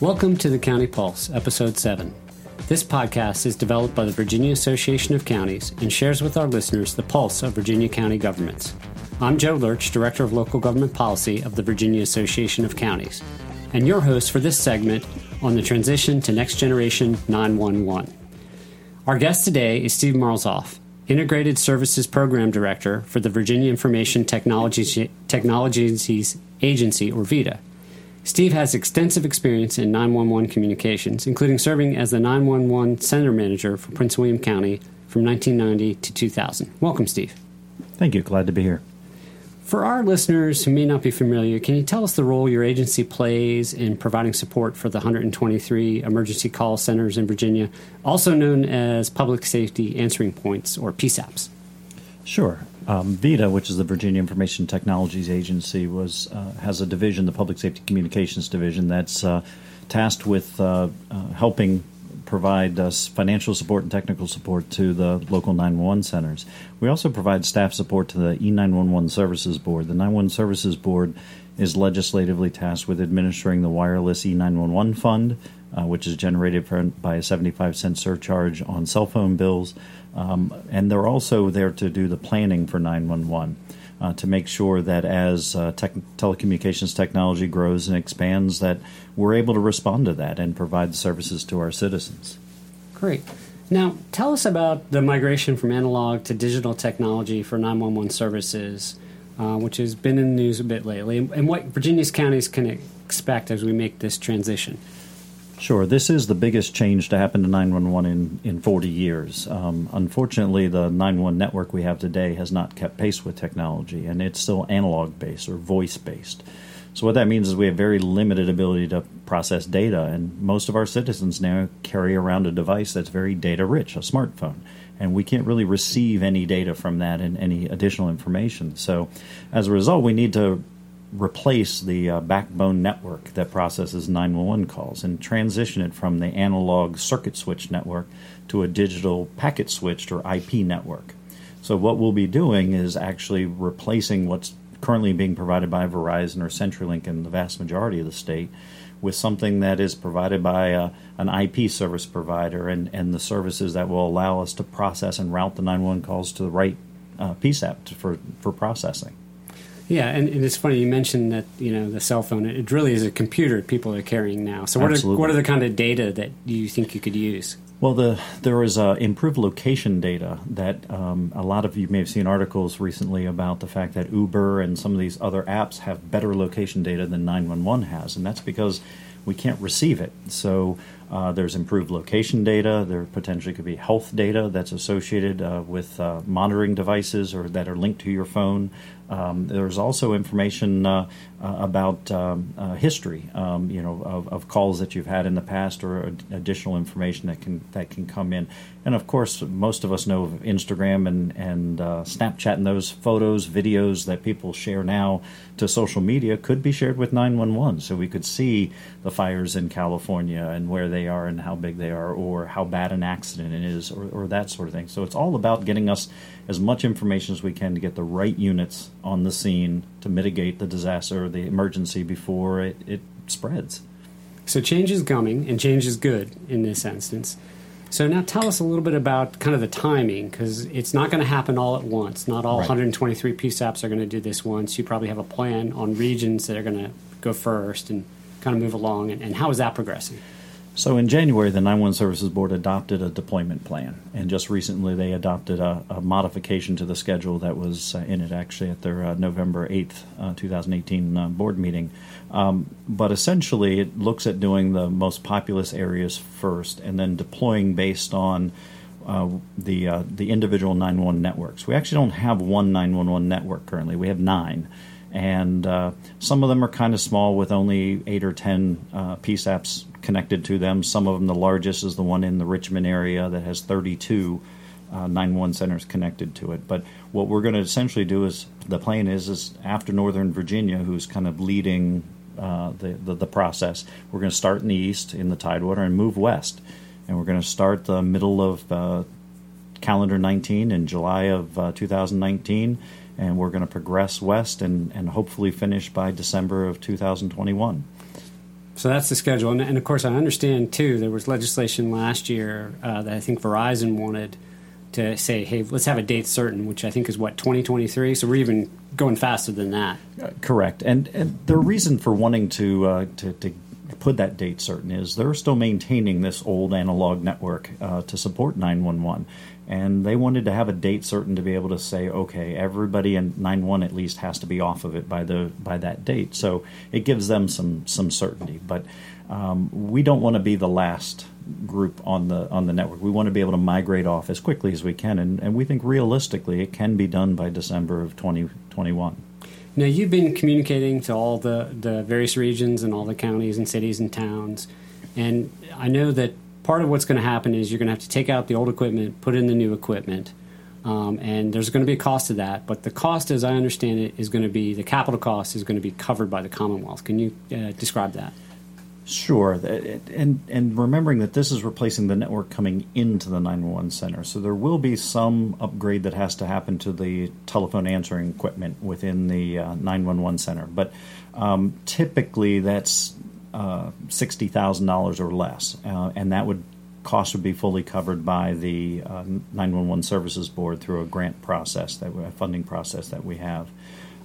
Welcome to the County Pulse, Episode 7. This podcast is developed by the Virginia Association of Counties and shares with our listeners the pulse of Virginia county governments. I'm Joe Lerch, Director of Local Government Policy of the Virginia Association of Counties, and your host for this segment on the transition to Next Generation 911. Our guest today is Steve Marzolf, Integrated Services Program Director for the Virginia Information Technologies, Technologies Agency, or VITA. Steve has extensive experience in 911 communications, including serving as the 911 Center Manager for Prince William County from 1990 to 2000. Welcome, Steve. Thank you. Glad to be here. For our listeners who may not be familiar, can you tell us the role your agency plays in providing support for the 123 emergency call centers in Virginia, also known as Public Safety Answering Points or PSAPs? Sure. Um, VITA, which is the Virginia Information Technologies Agency, was uh, has a division, the Public Safety Communications Division, that's uh, tasked with uh, uh helping provide us financial support and technical support to the local 911 centers. We also provide staff support to the E911 Services Board. The 911 Services Board is legislatively tasked with administering the wireless E911 fund, uh, which is generated for, by a 75 cent surcharge on cell phone bills. Um, and they're also there to do the planning for 911 uh, to make sure that as uh, tech- telecommunications technology grows and expands, that we're able to respond to that and provide services to our citizens. Great. Now, tell us about the migration from analog to digital technology for 911 services, uh, which has been in the news a bit lately, and what Virginia's counties can expect as we make this transition. Sure. This is the biggest change to happen to 911 in, in 40 years. Um, unfortunately, the 911 network we have today has not kept pace with technology, and it's still analog based or voice based. So, what that means is we have very limited ability to process data, and most of our citizens now carry around a device that's very data rich, a smartphone. And we can't really receive any data from that and any additional information. So, as a result, we need to replace the uh, backbone network that processes 911 calls and transition it from the analog circuit switch network to a digital packet switched or IP network. So, what we'll be doing is actually replacing what's currently being provided by Verizon or CenturyLink in the vast majority of the state with something that is provided by uh, an IP service provider and, and the services that will allow us to process and route the 911 calls to the right uh, PSAP for, for processing. Yeah, and, and, it's funny you mentioned that you know the cell phone. It really is a computer people are carrying now. So what are what are the kind of data that you think you could use? Well, the there is uh, improved location data that um, a lot of you may have seen articles recently about the fact that Uber and some of these other apps have better location data than 911 has, and that's because we can't receive it. So uh, there's improved location data. There potentially could be health data that's associated uh, with uh, monitoring devices or that are linked to your phone. Um, there's also information uh, uh, about um, uh, history, um, you know, of, of, calls that you've had in the past, or additional information that can that can come in. And of course, most of us know of Instagram and and uh, Snapchat, and those photos, videos that people share now to social media could be shared with 911. So we could see the fires in California and where they are and how big they are, or how bad an accident it is, or, or that sort of thing. So it's all about getting us as much information as we can to get the right units on the scene to mitigate the disaster or the emergency before it, it spreads. So change is coming, and change is good in this instance. So now tell us a little bit about kind of the timing, because it's not going to happen all at once. Not all right. 123 PSAPs are going to do this once. You probably have a plan on regions that are going to go first and kind of move along. And, and how is that progressing? So in January, the 911 Services Board adopted a deployment plan, and just recently they adopted a, a modification to the schedule that was uh, in it actually at their uh, November 8th, uh, 2018 uh, board meeting. Um, but essentially, it looks at doing the most populous areas first, and then deploying based on uh, the uh, the individual 911 networks. We actually don't have one 911 network currently. We have nine and uh, some of them are kind of small with only eight or ten uh, PSAPs connected to them. Some of them, the largest is the one in the Richmond area that has 32 uh, 911 centers connected to it. But what we're going to essentially do is the plan is is after Northern Virginia, who's kind of leading uh, the, the, the process, we're going to start in the east in the Tidewater and move west, and we're going to start the middle of uh, calendar 19 in July of uh, 2019 and we're going to progress west and, and hopefully finish by December of 2021. So that's the schedule, and, and, of course, I understand too. There was legislation last year uh, that I think Verizon wanted to say, "Hey, let's have a date certain," which I think is what 2023. So we're even going faster than that. Uh, correct, and, and the reason for wanting to, uh, to, to put that date certain is they're still maintaining this old analog network uh, to support 911 and they wanted to have a date certain to be able to say, okay, everybody in 9-1 at least has to be off of it by the by that date. So it gives them some some certainty. But um, we don't want to be the last group on the on the network. We want to be able to migrate off as quickly as we can, and, and we think realistically it can be done by December of 2021. Now you've been communicating to all the the various regions and all the counties and cities and towns, and I know that part of what's going to happen is you're going to have to take out the old equipment, put in the new equipment, um, and there's going to be a cost to that. But the cost, as I understand it, is going to be the capital cost is going to be covered by the Commonwealth. Can you uh, describe that? Sure, and and remembering that this is replacing the network coming into the 911 center, so there will be some upgrade that has to happen to the telephone answering equipment within the uh, 911 center. But um, typically, that's uh, sixty thousand dollars or less, uh, and that would cost would be fully covered by the uh, nine one one services board through a grant process that a funding process that we have.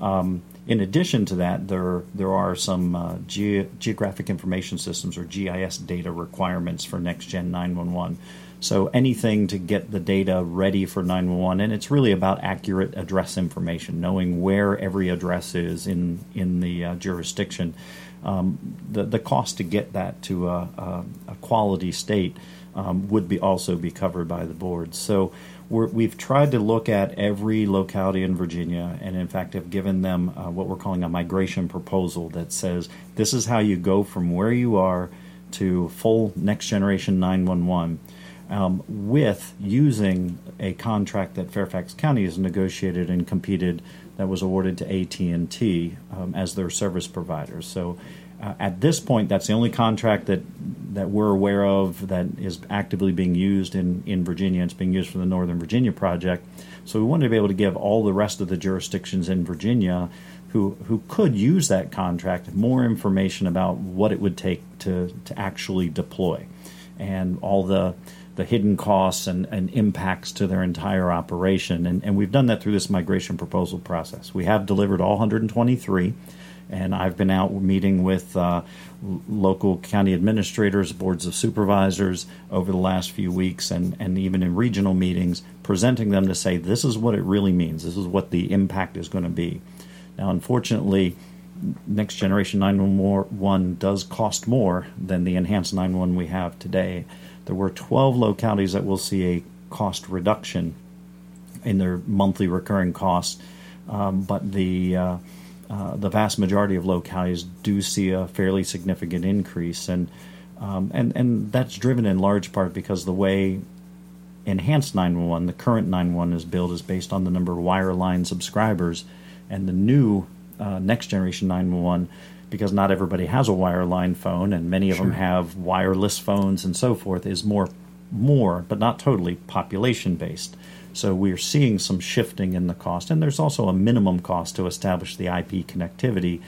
Um, in addition to that, there there are some uh, ge- geographic information systems or GIS data requirements for next gen nine one one. So anything to get the data ready for 911, and it's really about accurate address information, knowing where every address is in in the uh, jurisdiction um, the the cost to get that to a, a, a quality state um, would be also be covered by the board. So we have tried to look at every locality in Virginia, and in fact have given them uh, what we're calling a migration proposal that says this is how you go from where you are to full next generation 911. Um, with using a contract that Fairfax County has negotiated and competed that was awarded to AT&T um, as their service provider. So uh, at this point, that's the only contract that that we're aware of that is actively being used in, in Virginia. It's being used for the Northern Virginia project. So we wanted to be able to give all the rest of the jurisdictions in Virginia who who could use that contract more information about what it would take to to actually deploy and all the the hidden costs and, and impacts to their entire operation. And, and we've done that through this migration proposal process. We have delivered all 123 and I've been out meeting with uh, local county administrators, boards of supervisors over the last few weeks, and, and even in regional meetings, presenting them to say this is what it really means, this is what the impact is going to be. Now, unfortunately, next generation 911 does cost more than the enhanced 911 we have today there were 12 localities that will see a cost reduction in their monthly recurring costs, um, but the uh, uh, the vast majority of localities do see a fairly significant increase, and um, and and that's driven in large part because the way enhanced 911, the current 911 is built, is based on the number of wireline subscribers, and the new uh, next generation 911 because not everybody has a wireline phone, and many of sure. them have wireless phones and so forth, is more, more, but not totally population based. So we're seeing some shifting in the cost, and there's also a minimum cost to establish the IP connectivity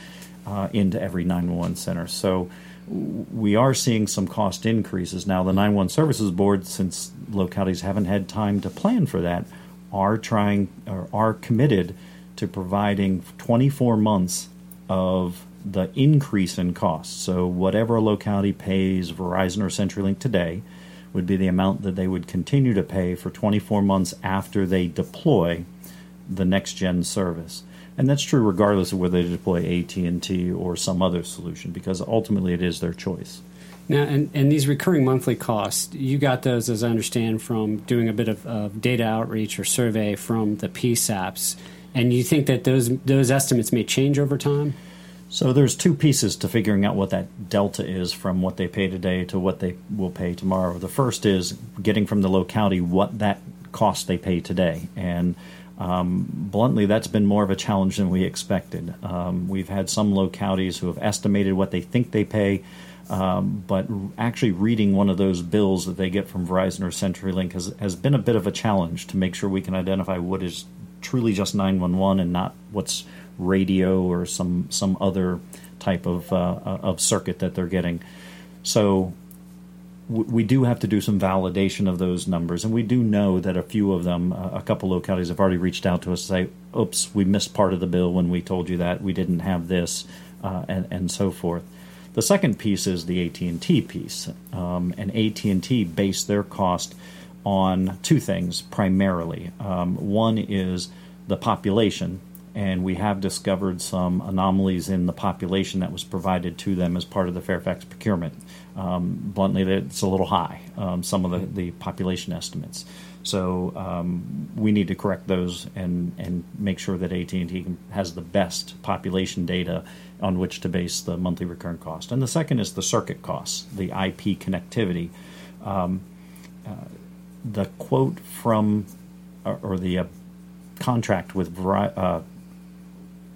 uh, into every 911 center. So we are seeing some cost increases now. The 911 Services Board, since localities haven't had time to plan for that, are trying or are committed to providing 24 months of the increase in costs. So, whatever a locality pays Verizon or CenturyLink today would be the amount that they would continue to pay for 24 months after they deploy the next gen service. And that's true regardless of whether they deploy AT&T or some other solution because ultimately it is their choice. Now, and, and these recurring monthly costs, you got those, as I understand, from doing a bit of data outreach or survey from the PSAPs. And you think that those those estimates may change over time? So there's two pieces to figuring out what that delta is from what they pay today to what they will pay tomorrow. The first is getting from the locality what that cost they pay today, and um, bluntly, that's been more of a challenge than we expected. Um, we've had some localities who have estimated what they think they pay. Um, but actually reading one of those bills that they get from Verizon or CenturyLink has, has been a bit of a challenge to make sure we can identify what is truly just 911 and not what's radio or some some other type of uh, of circuit that they're getting. So we do have to do some validation of those numbers, and we do know that a few of them, uh, a couple localities, have already reached out to us to say, "Oops, we missed part of the bill when we told you that we didn't have this," uh, and and so forth. The second piece is the AT and T piece, um, and AT and T base their cost on two things primarily. Um, one is the population, and we have discovered some anomalies in the population that was provided to them as part of the Fairfax procurement. Um, bluntly, it's a little high, um, some of the, the population estimates. So um, we need to correct those and, and make sure that AT&T has the best population data on which to base the monthly recurrent cost. And the second is the circuit costs, the IP connectivity. Um, uh, the quote from or, or the uh, contract with uh,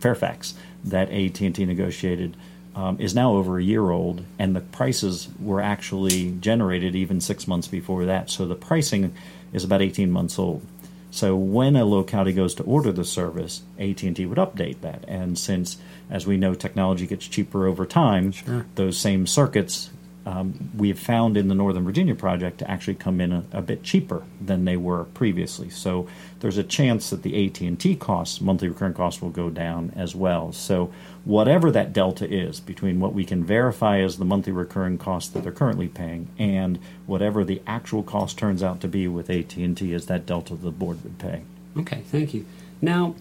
Fairfax that AT&T negotiated um, is now over a year old, and the prices were actually generated even six months before that. So the pricing is about 18 months old. So when a locality goes to order the service, AT&T would update that. And since, as we know, technology gets cheaper over time, sure. those same circuits um, we have found in the Northern Virginia project to actually come in a, a, bit cheaper than they were previously. So there's a chance that the AT&T costs, monthly recurring costs, will go down as well. So whatever that delta is between what we can verify as the monthly recurring cost that they're currently paying and whatever the actual cost turns out to be with AT&T is that delta the board would pay. Okay, thank you. Now,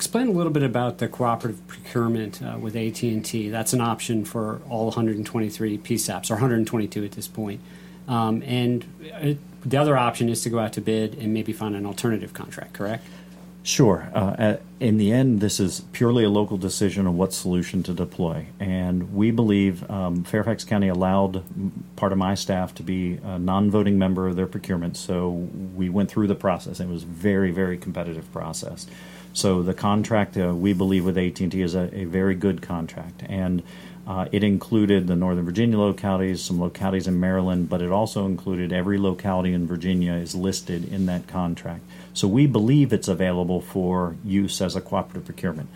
explain a little bit about the cooperative procurement uh, with AT&T. That's an option for all 123 PSAPs, or 122 at this point. Um, and uh, the other option is to go out to bid and maybe find an alternative contract, correct? Sure. Uh, in the end, this is purely a local decision on what solution to deploy. And we believe um, Fairfax County allowed part of my staff to be a non voting member of their procurement. So we went through the process. It was very, very competitive process. So the contract uh, we believe with AT&T is a, a very good contract, and uh, it included the Northern Virginia localities, some localities in Maryland, but it also included every locality in Virginia is listed in that contract. So we believe it's available for use as a cooperative procurement.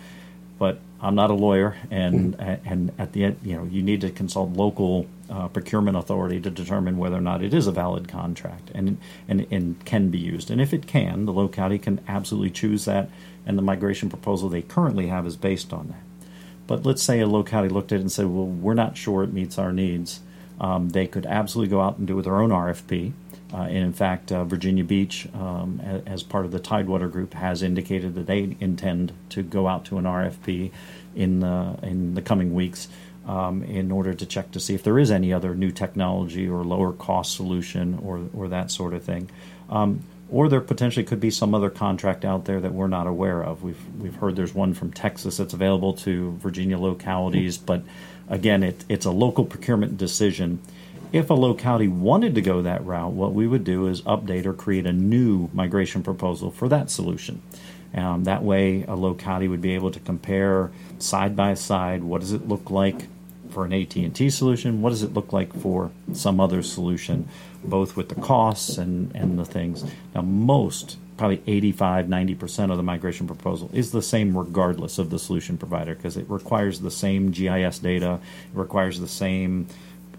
But I'm not a lawyer, and mm-hmm. and at the end, you know, you need to consult local uh, procurement authority to determine whether or not it is a valid contract and, and and can be used. And if it can, the locality can absolutely choose that and the migration proposal they currently have is based on that. But let's say a locality looked at it and said, well, we're not sure it meets our needs. Um, they could absolutely go out and do their own RFP. Uh, and in fact, uh, Virginia Beach, um, as part of the Tidewater Group, has indicated that they intend to go out to an RFP in the in the coming weeks um, in order to check to see if there is any other new technology or lower cost solution or or that sort of thing. Um, or there potentially could be some other contract out there that we're not aware of. We've we've heard there's one from Texas that's available to Virginia localities, but again, it, it's a local procurement decision. If a locality wanted to go that route, what we would do is update or create a new migration proposal for that solution. Um, that way, a locality would be able to compare side by side what does it look like for an AT&T solution, what does it look like for some other solution both with the costs and, and the things. Now, most, probably 85, 90% of the migration proposal is the same regardless of the solution provider because it requires the same GIS data, it requires the same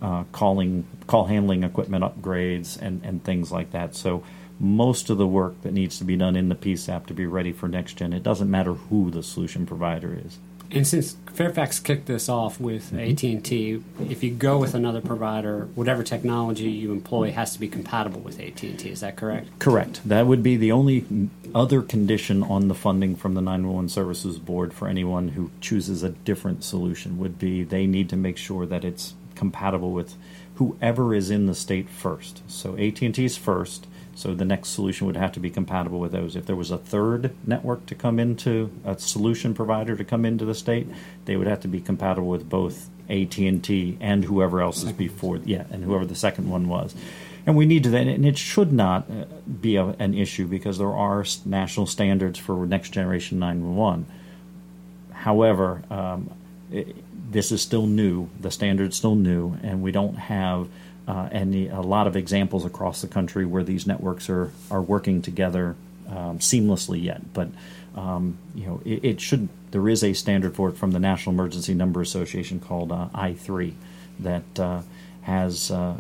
uh, calling, call handling equipment upgrades and, and things like that. So, most of the work that needs to be done in the PSAP to be ready for next gen, it doesn't matter who the solution provider is. And since Fairfax kicked this off with mm-hmm. AT and T, if you go with another provider, whatever technology you employ has to be compatible with AT and T. Is that correct? Correct. That would be the only other condition on the funding from the 911 Services Board for anyone who chooses a different solution. Would be they need to make sure that it's compatible with whoever is in the state first. So AT and T is first so the next solution would have to be compatible with those. If there was a third network to come into a solution provider to come into the state, they would have to be compatible with both AT and T and whoever else is before, yeah, and whoever the second one was. And we need to then, and it should not uh, be a, an issue because there are national standards for next generation 911. However, um, it, this is still new. The standard's still new, and we don't have uh, and a lot of examples across the country where these networks are, are working together um, seamlessly yet. But Um, you know, it, it, should. There is a standard for it from the National Emergency Number Association called uh, I3 that uh, has uh,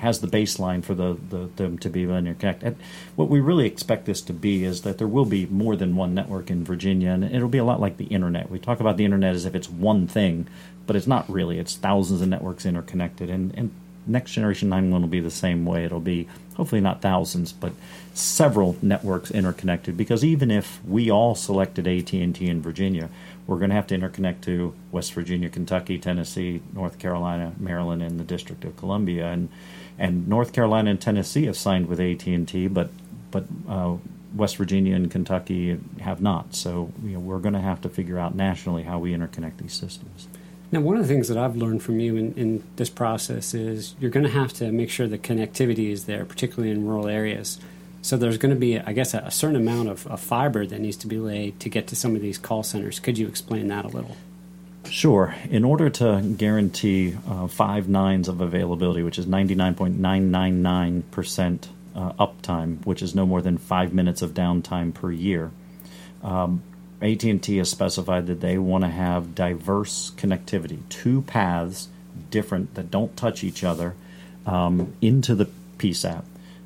has the baseline for the, the them to be interconnected. What we really expect this to be is that there will be more than one network in Virginia, and it'll be a lot like the internet. We talk about the internet as if it's one thing, but it's not really. It's thousands of networks interconnected, and, and next generation 911 will be the same way. It'll be hopefully not thousands, but several networks interconnected. Because even if we all selected AT and T in Virginia, we're going to have to interconnect to West Virginia, Kentucky, Tennessee, North Carolina, Maryland, and the District of Columbia, and and North Carolina and Tennessee have signed with AT and T, but but uh, West Virginia and Kentucky have not. So you know, we're going to have to figure out nationally how we interconnect these systems. Now, one of the things that I've learned from you in, in this process is you're going to have to make sure the connectivity is there, particularly in rural areas. So there's going to be, I guess, a, a certain amount of, of fiber that needs to be laid to get to some of these call centers. Could you explain that a little? Sure. In order to guarantee uh, five nines of availability, which is 99.999% uh, uptime, which is no more than five minutes of downtime per year, um, AT&T has specified that they want to have diverse connectivity, two paths different that don't touch each other um, into the PSAP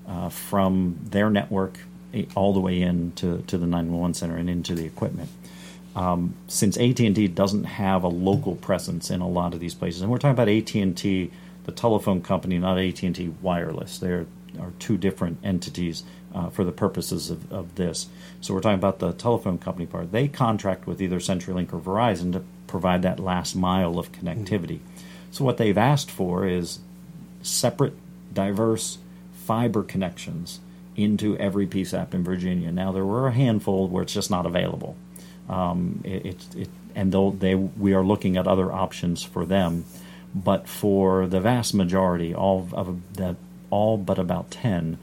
uh, from their network eh, all the way into to the 911 center and into the equipment um, since AT&T doesn't have a local presence in a lot of these places, and we're talking about AT&T, the telephone company, not AT&T Wireless. There are two different entities uh, for the purposes of, of this. So we're talking about the telephone company part. They contract with either CenturyLink or Verizon to provide that last mile of connectivity. Mm-hmm. So what they've asked for is separate, diverse fiber connections into every PSAP in Virginia. Now there were a handful where it's just not available. Um, it, it, and they, we are looking at other options for them, but for the vast majority, all of that, all but about ten,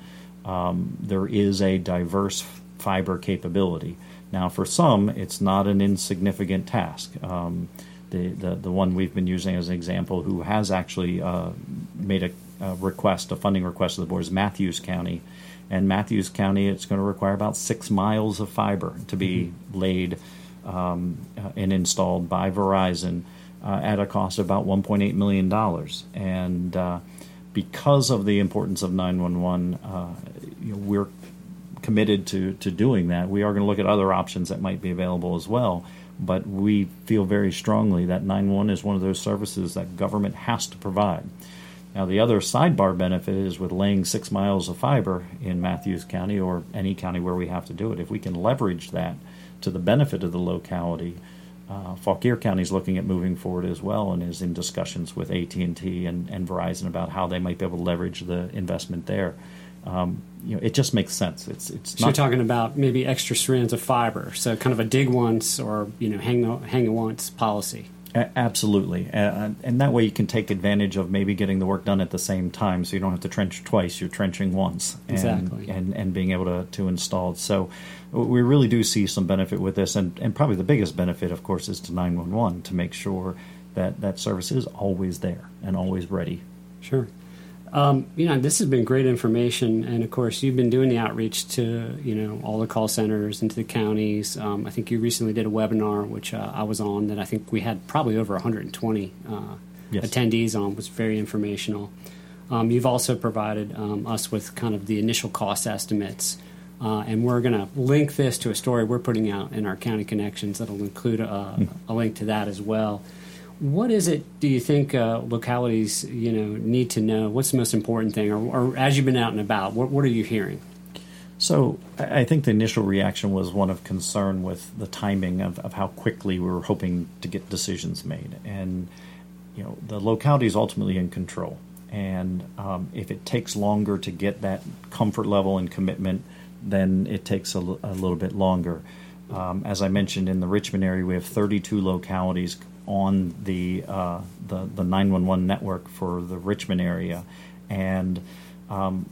um, there is a diverse fiber capability. Now, for some, it's not an insignificant task. Um, the, the the one we've been using as an example, who has actually uh, made a, a, request, a funding request to the board, is Mathews County, and Mathews County, it's going to require about six miles of fiber to be mm-hmm. laid um, uh, and installed by Verizon uh, at a cost of about $1.8 million. And uh, because of the importance of 911, uh, you know, we're committed to, to doing that. We are going to look at other options that might be available as well. But we feel very strongly that 911 is one of those services that government has to provide. Now, the other sidebar benefit is with laying six miles of fiber in Mathews County or any county where we have to do it, if we can leverage that to the benefit of the locality, uh, Fauquier County is looking at moving forward as well and is in discussions with AT&T and, and Verizon about how they might be able to leverage the investment there. Um, you know, it just makes sense. It's it's. So you're talking about maybe extra strands of fiber, so kind of a dig once or you know hang hang once policy. A- absolutely, uh, and that way you can take advantage of maybe getting the work done at the same time, so you don't have to trench twice. You're trenching once, and, exactly, and and being able to to install. So we really do see some benefit with this, and and probably the biggest benefit, of course, is to 911 to make sure that that service is always there and always ready. Sure. Um, you know, this has been great information, and of course, you've been doing the outreach to you know all the call centers and to the counties. Um, I think you recently did a webinar, which uh, I was on, that I think we had probably over 120 uh, yes. attendees on. It was very informational. Um, you've also provided um, us with kind of the initial cost estimates, uh, and we're going to link this to a story we're putting out in our county connections that'll include a, mm. a link to that as well. What is it? Do you think uh, localities, you know, need to know? What's the most important thing, or, or as you've been out and about, what, what are you hearing? So I think the initial reaction was one of concern with the timing of, of how quickly we were hoping to get decisions made, and you know, the locality is ultimately in control, and um, if it takes longer to get that comfort level and commitment, then it takes a, l- a little bit longer. Um, as I mentioned, in the Richmond area, we have 32 localities on the uh, the the 911 network for the Richmond area, and um,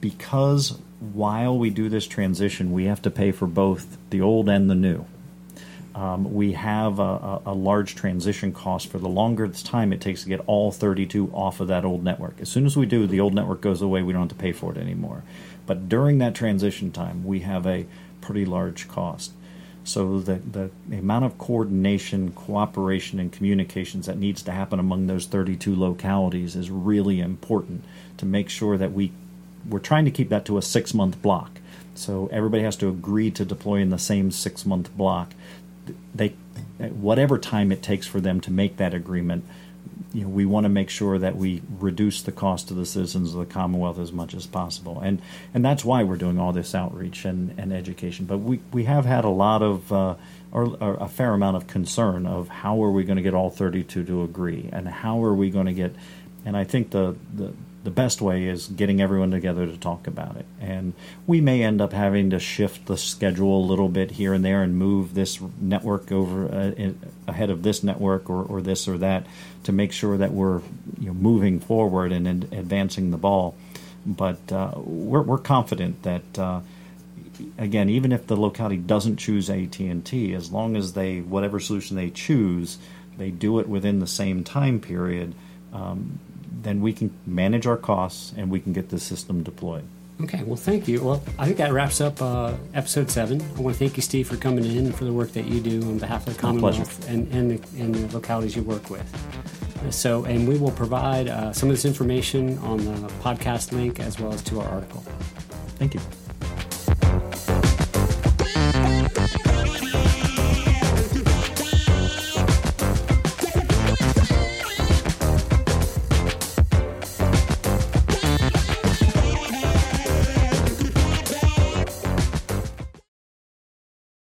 because while we do this transition, we have to pay for both the old and the new. Um, we have a, a, a, large transition cost for the longer time it takes to get all 32 off of that old network. As soon as we do, the old network goes away. We don't have to pay for it anymore. But during that transition time, we have a pretty large cost. So the, the, the amount of coordination, cooperation, and communications that needs to happen among those 32 localities is really important to make sure that we we're trying to keep that to a six month block. So everybody has to agree to deploy in the same six month block. They whatever time it takes for them to make that agreement you know, we want to make sure that we reduce the cost to the citizens of the Commonwealth as much as possible, and and that's why we're doing all this outreach and, and education. But we, we have had a lot of uh, or, or, a fair amount of concern of how are we going to get all 32 to agree, and how are we going to get, and I think the the the best way is getting everyone together to talk about it. And we may end up having to shift the schedule a little bit here and there and move this network over uh, in, ahead of this network or, or this or that to make sure that we're you know, moving forward and, and advancing the ball. But uh, we're, we're confident that. Uh, again, even if the locality doesn't choose AT and T, as long as they whatever solution they choose, they do it within the same time period. Um, then we can manage our costs and we can get the system deployed. Okay, well, thank you. Well, I think that wraps up uh, episode seven. I want to thank you, Steve, for coming in and for the work that you do on behalf of the Commonwealth and, and, the, and the localities you work with. So, and we will provide uh, some of this information on the podcast link as well as to our article. Thank you.